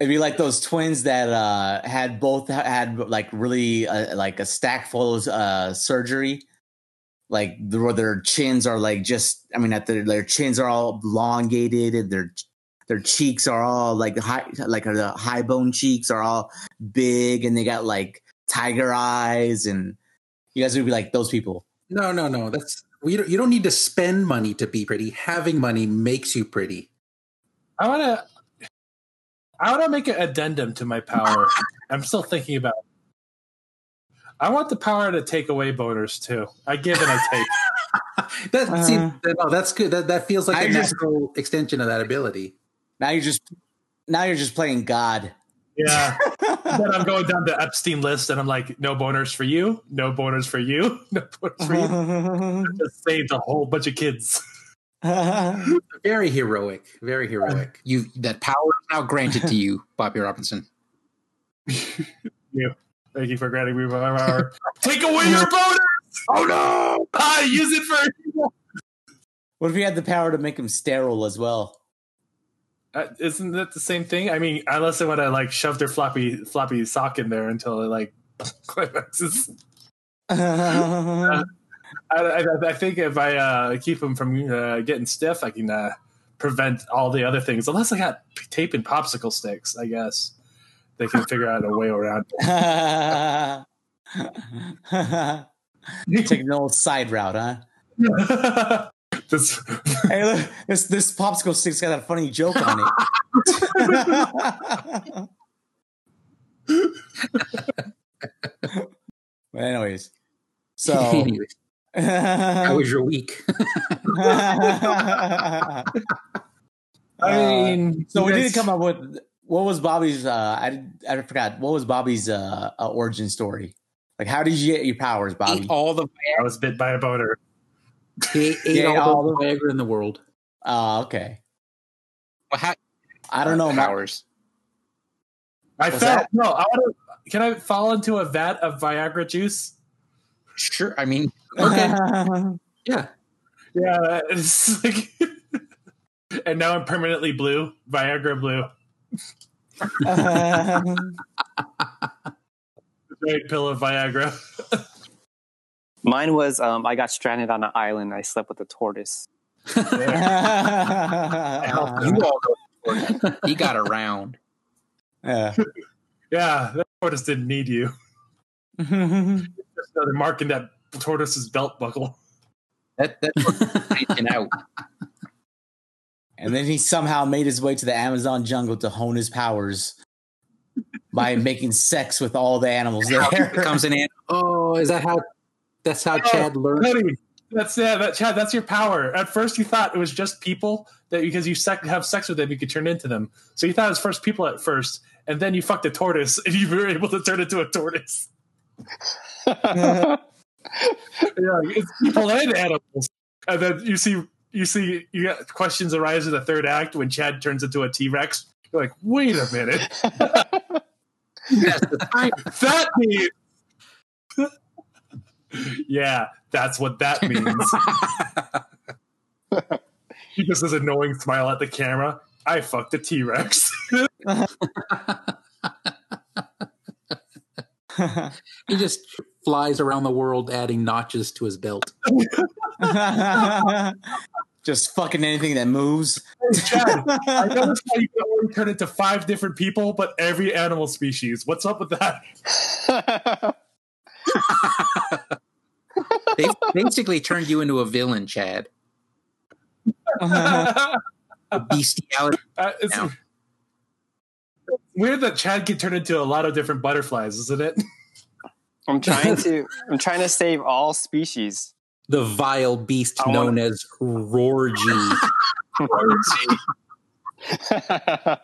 It'd be like those twins that uh, had both had like really uh, like a stack full of uh, surgery, like where their chins are like just. I mean, at their their chins are all elongated, and their their cheeks are all like high, like the high bone cheeks are all big, and they got like tiger eyes, and you guys would be like those people. No, no, no. That's we. Don't, you don't need to spend money to be pretty. Having money makes you pretty. I want to. I want to make an addendum to my power. I'm still thinking about. It. I want the power to take away boners too. I give and I take. That see, Uh, that- no, that's good. That that feels like I a just- natural extension of that ability. Now you're just now you're just playing God. Yeah. then I'm going down the Epstein list, and I'm like, no boners for you, no boners for you, no boners for you. Just saved a whole bunch of kids. Very heroic. Very heroic. you that power is now granted to you, Bobby Robinson. Thank you for granting me my power. Take away your boners! Oh no! I use it for. what if you had the power to make him sterile as well? Uh, isn't that the same thing? I mean, unless they want to like shove their floppy floppy sock in there until it like climaxes. I, I, I think if I uh, keep them from uh, getting stiff, I can uh, prevent all the other things. Unless I got tape and popsicle sticks, I guess they can figure out a way around. Taking an old side route, huh? This- Hey, look, this this popsicle stick's got a funny joke on it. but anyways, So Anyways, how was your week? I mean, so we didn't come up with what was Bobby's. Uh, I I forgot what was Bobby's uh, uh, origin story. Like, how did you get your powers, Bobby? Ate all the I was bit by a boner. He ate Yeah, all, all the the- Viagra in the world. Oh, okay. well, how, I don't know. man. powers. I Was felt that- no. I want to. Can I fall into a vat of Viagra juice? Sure. I mean, Okay. Yeah. Yeah, it's like. and now I'm permanently blue. Viagra blue. Giant pill of Viagra. Mine was um, I got stranded on an island. I slept with a tortoise. you all go. he got around. yeah. Yeah, that tortoise didn't need you. Just another mark in that tortoise's belt buckle. That that's reaching out. And then he somehow made his way to the Amazon jungle to hone his powers by making sex with all the animals there. Comes in. and- Oh, is that how? That's how Oh, Chad learned. Buddy, That's yeah, that Chad. That's your power. At first, you thought it was just people that because you sec- have sex with them, you could turn into them. So you thought it was first people at first, and then you fucked a tortoise, and you were able to turn into a tortoise. Yeah, it's people and animals. And then you see, you see, you got questions arise in the third act when Chad turns into a T Rex. You're like, wait a minute, Yes, that means. yeah, that's what that means. he just has a knowing smile at the camera. I fucked a T Rex. He just flies around the world, adding notches to his belt. Just fucking anything that moves. Chad, I noticed how you can only turn into five different people, but every animal species. What's up with that? They basically turned you into a villain, Chad. Uh, Bestiality. it's Yeah. weird that Chad can turn into a lot of different butterflies, isn't it? I'm trying to I'm trying to save all species. The vile beast I known wanna- as Rorgy.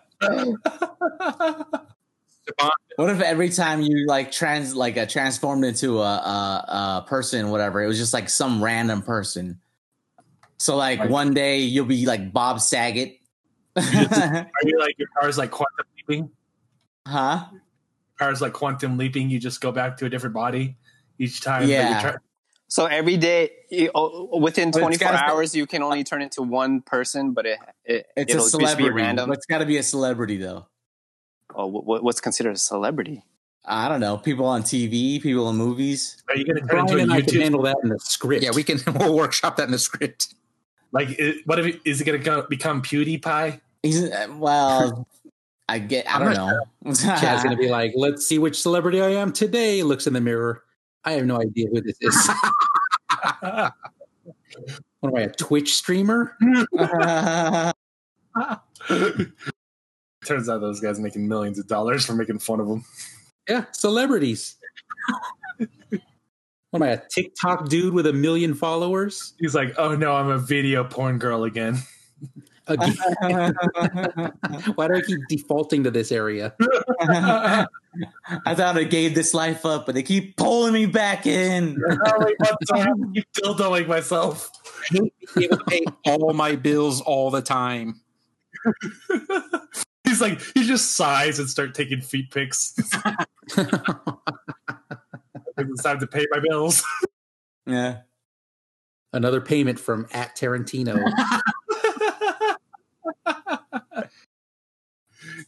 What if every time you like trans like uh, transformed into a, a, a person, whatever, it was just like some random person. So like Right. one day you'll be like Bob Saget, Are you like your car's like quantum leaping? huh? Cars like quantum leaping. You just go back to a different body each time. that you Yeah. try- so every day, you, oh, within But 24 gotta- hours, you can only turn into one person, but it, it It's it'll a just be celebrity. random. It's got to be a celebrity though. Oh, what, what's considered a celebrity? I don't know. People on TV, people in movies. Are you going to turn Brian into a and I can handle that in the script. Yeah, we can we'll workshop that in the script. Like, it, what if it, is it going to become PewDiePie? He's well, I get. I I'm don't not know. Chad's gonna be like, "Let's see which celebrity I am today." Looks in the mirror. I have no idea who this is. what am I, a Twitch streamer? Turns out those guys making millions of dollars for making fun of them. Yeah, celebrities. what am I, a TikTok dude with a million followers? He's like, oh no, I'm a video porn girl again. Again, why do I keep defaulting to this area? I thought I gave this life up, but they keep pulling me back in. Wait, what? So I have to keep dildoing myself. I hate to able to pay all my bills all the time. He's like, he just sighs and start taking feet pics. it's time to pay my bills. Yeah. Another payment from at Tarantino.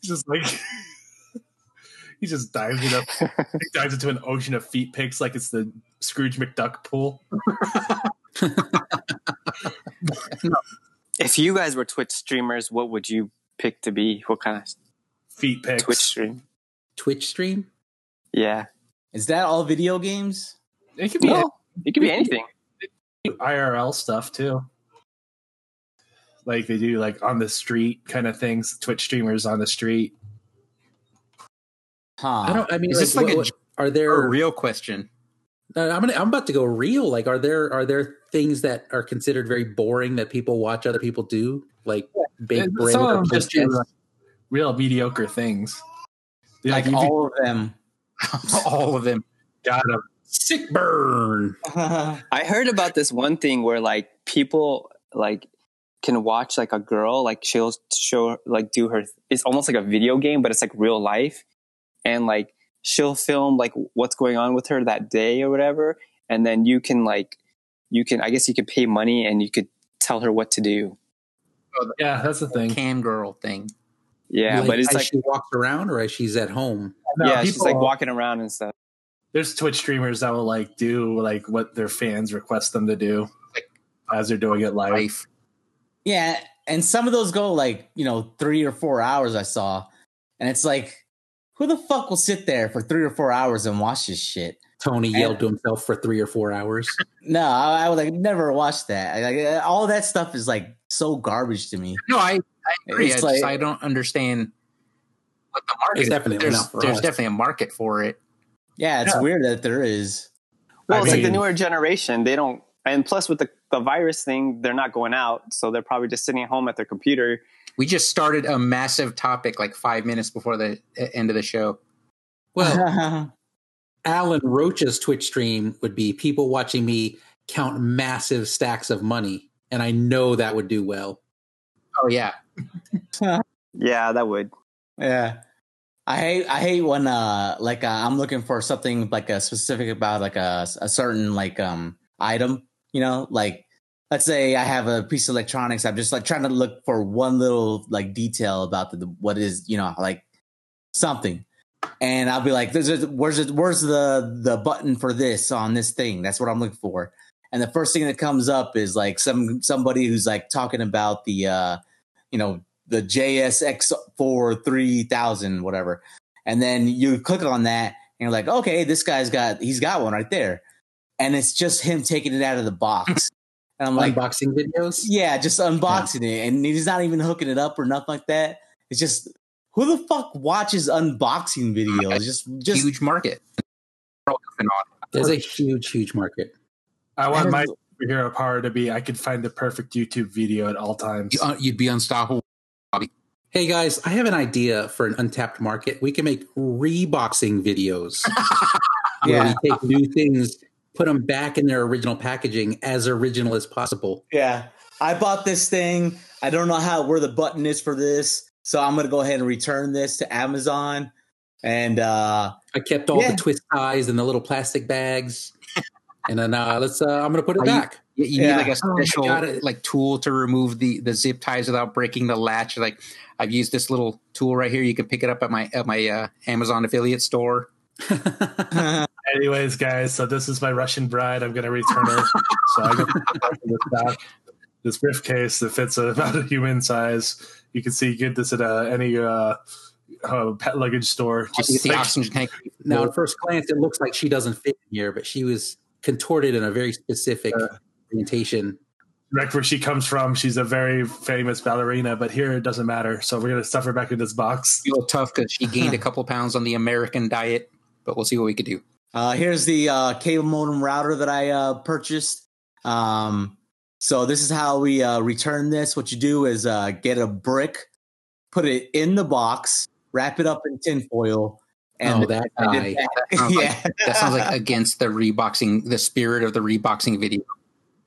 Just like he just dives it up, he dives into an ocean of feet pics like it's the Scrooge McDuck pool. If you guys were Twitch streamers, what would you pick to be? What kind of Feet pics. Twitch stream? Twitch stream? Yeah. Is that all video games? It could be No, it could be anything. IRL stuff too. Like they do like on the street kind of things, Twitch streamers on the street. Huh. I don't. I mean, Is like, this like what- a what- are A real question. Uh, I'm gonna, I'm about to go real. Like, are there are there things that are considered very boring that people watch other people do, like big brain Some of or them just do like, real mediocre things. Like if you all of them. All of them. got 'em. sick burn. I heard about this one thing where like people like can watch like a girl like she'll show like do her it's almost like a video game but it's like real life and like she'll film like what's going on with her that day or whatever and then you can like you can I guess you could pay money and you could tell her what to do. Yeah, that's the thing. Cam girl thing. Yeah, but it's as like she walks around or as she's at home. No, yeah, she's like walking around and stuff. There's Twitch streamers that will like do like what their fans request them to do, like as they're doing it live. Life. Yeah, and some of those go like you know three or four hours. I saw, and it's like, who the fuck will sit there for three or four hours and watch this shit? Tony yelled to himself for three or four hours. No, I, I would like never watch that. Like uh, all that stuff is like so garbage to me. No, I, I agree. I, It's just, I don't understand what the market is. definitely there's not for there's us. definitely a market for it. Yeah, it's Yeah. weird that there is. Well, I it's like the newer generation. They don't, and plus with the, the virus thing, they're not going out, so they're probably just sitting at home at their computer. We just started a massive topic like five minutes before the end of the show. Well, Alan Roch's Twitch stream would be people watching me count massive stacks of money, and I know that would do well. Oh yeah, Yeah, that would. yeah. I hate I hate when uh like uh, I'm looking for something like a specific about like a, a certain like um item, you know, like let's say I have a piece of electronics, I'm just like trying to look for one little like detail about the, the what is, you know, like something. And I'll be like, there's a, where's it, where's the the button for this on this thing? That's what I'm looking for. And the first thing that comes up is like some somebody who's like talking about the uh you know the JSX4 3000 whatever. And then you click on that and you're like, "Okay, this guy's got he's got one right there." And it's just him taking it out of the box. And I'm like, Unboxing videos. yeah, just unboxing it, and he's not even hooking it up or nothing like that. It's just who the fuck watches unboxing videos? Just, just huge market. There's a huge, huge market. I want my superhero power to be I could find the perfect YouTube video at all times. You- uh, You'd be unstoppable. Hey guys, I have an idea for an untapped market. We can make reboxing videos where yeah, we take new things, put them back in their original packaging as original as possible. yeah. I bought this thing. I don't know how where the button is for this, so I'm gonna go ahead and return this to Amazon. And uh I kept all Yeah. the twist ties and the little plastic bags, and then uh, let's. Uh, I'm going to put it Are back. You, you Yeah. need like a Oh special God. like tool to remove the the zip ties without breaking the latch. Like I've used this little tool right here. You can pick it up at my at my uh, Amazon affiliate store. Anyways, guys, so this is my Russian bride. I'm going to return her. so I got this back. This briefcase that fits about a human size. You can see you get this at uh, any uh, uh, pet luggage store. You get the oxygen tank. now, at first glance, it looks like she doesn't fit in here, but she was contorted in a very specific orientation. right where she comes from. She's a very famous ballerina, but here it doesn't matter. So we're gonna stuff her back in this box. feel tough because she gained a couple pounds on the American diet, but we'll see what we could do. Uh, here's the uh, cable modem router that I uh, purchased. Um, so this is how we uh, return this. What you do is uh, get a brick, put it in the box, wrap it up in tinfoil, and oh, that guy. it. That sounds like- yeah, That sounds like against the reboxing, the spirit of the reboxing video.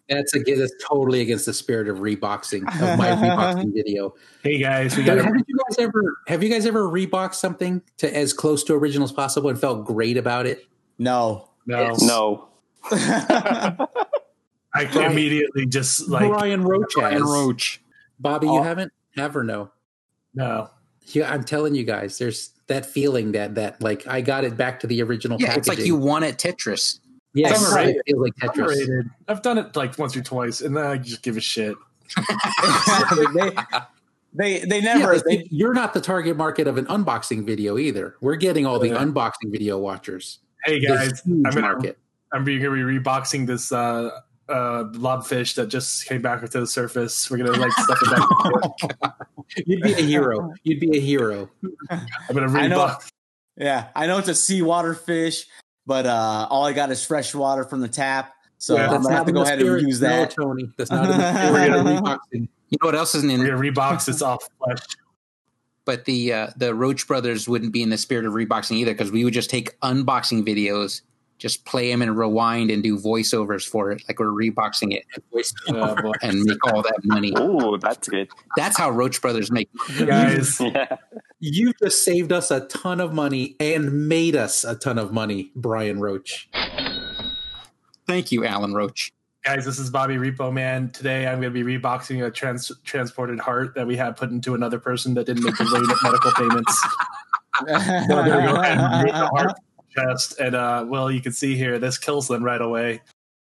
That's, again, that's totally against the spirit of reboxing of my reboxing video. Hey guys, we Have got a you guys ever have you guys ever reboxed something to as close to original as possible and felt great about it? No. no. No. I can immediately just like Brian Roch has. And Roch. Bobby, you Oh. haven't? Have or no? no. Yeah, I'm telling you guys, there's that feeling that that like I got it back to the original Yeah, packaging. it's like you won at Tetris. Yes, It's overrated. it like Tetris. Overrated. I've done it like once or twice, and then I just give a shit. they, they they never but they, you're not the target market of an unboxing video either. We're getting all the Yeah. unboxing video watchers. Hey guys, I'm gonna market. I'm gonna be reboxing this uh uh blobfish that just came back to the surface. We're gonna like stuff it back. You'd be a hero. You'd be a hero. I'm gonna I know- rebox. yeah I know it's a seawater fish but uh, all I got is fresh water from the tap. So Yeah, I'm gonna have to go ahead spirit. and use No, that. Tony. That's not in the spirit of reboxing. You know what else isn't We're in? gonna rebox it's off flesh. But the uh, the Roch brothers wouldn't be in the spirit of reboxing either because we would just take unboxing videos, just play them and rewind and do voiceovers for it, like we're reboxing it Oh, boy. and make all that money. Oh, that's good. That's how Roch brothers make. Guys, Yeah. You just saved us a ton of money and made us a ton of money, Brian Roch. Thank you, Alan Roch. Guys, this is Bobby Repo Man. Today I'm going to be reboxing a trans- transported heart that we had put into another person that didn't make the late medical payments. So I'm gonna go ahead and remove the heart chest, and uh, well, you can see here this kills them right away.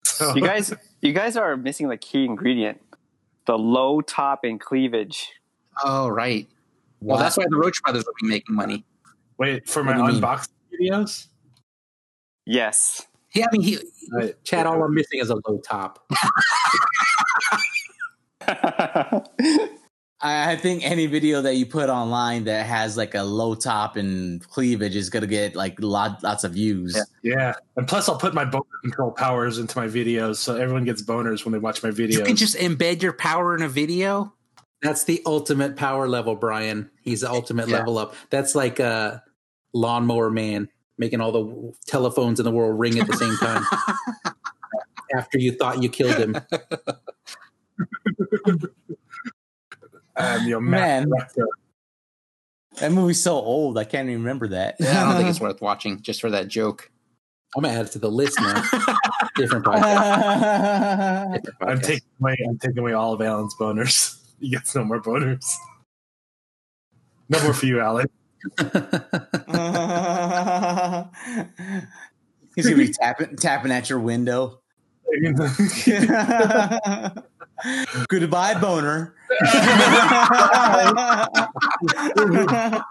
So, You guys, you guys are missing the key ingredient: the low top and cleavage. Oh, right. Well, that's why the Roch brothers will be making money. wait for my What do you mean? unboxing videos. Yes. Yeah, I mean, he, Right. Chad, all I'm missing is a low top. I I think any video that you put online that has like a low top and cleavage is gonna get like lot, lots of views. Yeah, and plus I'll put my boner control powers into my videos, so everyone gets boners when they watch my videos. you can just embed your power in a video. That's the ultimate power level, Brian. He's the ultimate Yeah. level up. That's like a lawnmower man making all the telephones in the world ring at the same time after you thought you killed him. um, you know, Man. Matt That movie's so old, I can't even remember that. I don't think it's worth watching just for that joke. I'm gonna add it to the list now. Different podcast. Different I'm taking away. I'm taking away all of Alan's boners. He gets no more boners. No more for you, Alan. He's gonna be tapping tapping at your window. Goodbye, boner.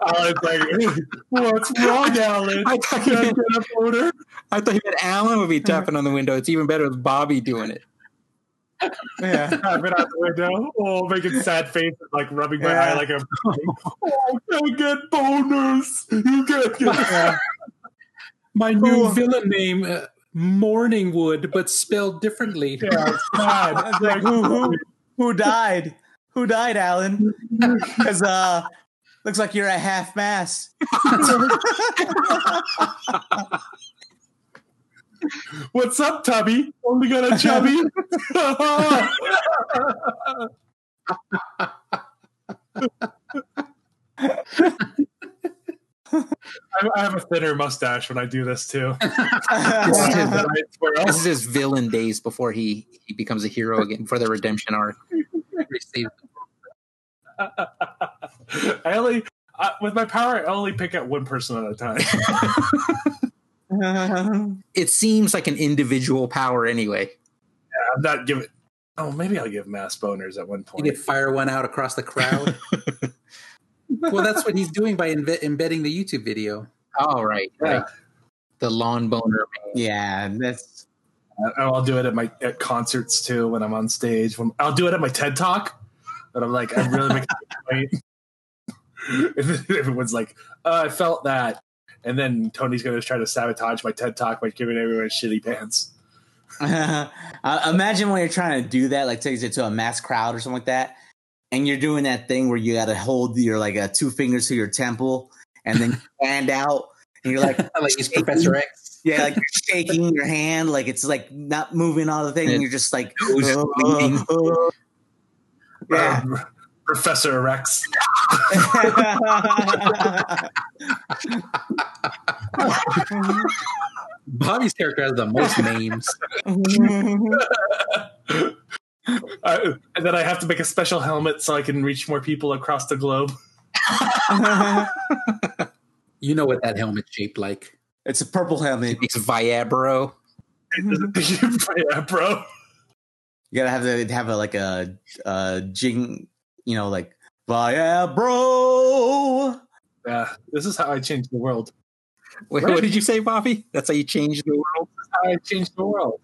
Alan's like, "What's wrong, Alan? I thought you Can't meant, boner." I thought you meant Alan would be tapping on the window. It's even better with Bobby doing it. Yeah. Tapping out the window. Oh, making sad faces, like rubbing my Yeah. eye, like I'm Oh, you get bonus. You get. Yeah. My new Ooh. villain name, uh, Morningwood, but spelled differently. Yeah, it's sad. It's like who, who who died? Who died, Alan? Because uh, looks like you're a half mast. What's up, Tubby? Only got a chubby. I, I have a thinner mustache when I do this too. Where This else? is his villain days before he, he becomes a hero again for the redemption arc. I only uh, with my power, I only pick at one person at a time. It seems like an individual power anyway. I'm not giving. Oh, maybe I'll give mass boners at one You point. could fire one out across the crowd. well, that's what he's doing by embe- embedding the YouTube video. Oh, right, right. The lawn boner. yeah, that's I- I'll do it at my at concerts too when I'm on stage. When, I'll do it at my TED talk. But I'm like, I'm really making a point. And Everyone's like, uh, I felt that. And then Tony's going to try to sabotage my TED talk by giving everyone shitty pants. uh, imagine when you're trying to do that, like takes it to a mass crowd or something like that, and you're doing that thing where you got to hold your like uh, two fingers to your temple and then hand out, and you're like, like he's Professor X. yeah, like you're shaking your hand, like it's like not moving all the thing, and you're just like, Nose uh, bleeding. uh, yeah. Um, Professor Rex. Bobby's character has the most names. Uh, and then I have to make a special helmet so I can reach more people across the globe. You know what that helmet's shaped like. it's a purple helmet. It's Viabro. Viabro. You gotta have to have a like a, a jing, you know, like via bro. Yeah, this is how I changed the world. Wait, what did you say, Bobby? That's how you changed the world. How I changed the world.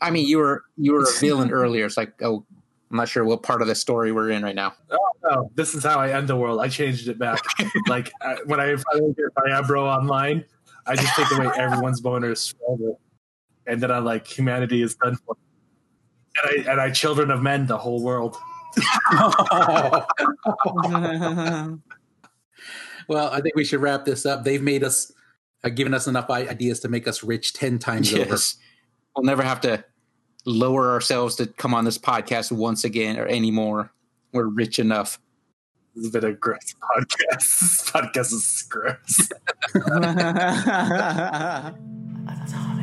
I mean, you were you were a villain earlier. It's like, oh, I'm not sure what part of the story we're in right now. Oh, no, this is how I end the world. I changed it back. like I, when I finally get Viabro online, I just take away everyone's boners forever, and then I like humanity is done for. And I and I children of men the whole world. well, I think we should wrap this up. They've made us, uh, given us enough ideas to make us rich ten times over. Yes. We'll never have to lower ourselves to come on this podcast once again or anymore. We're rich enough. This has been a gross podcast. This podcast is gross.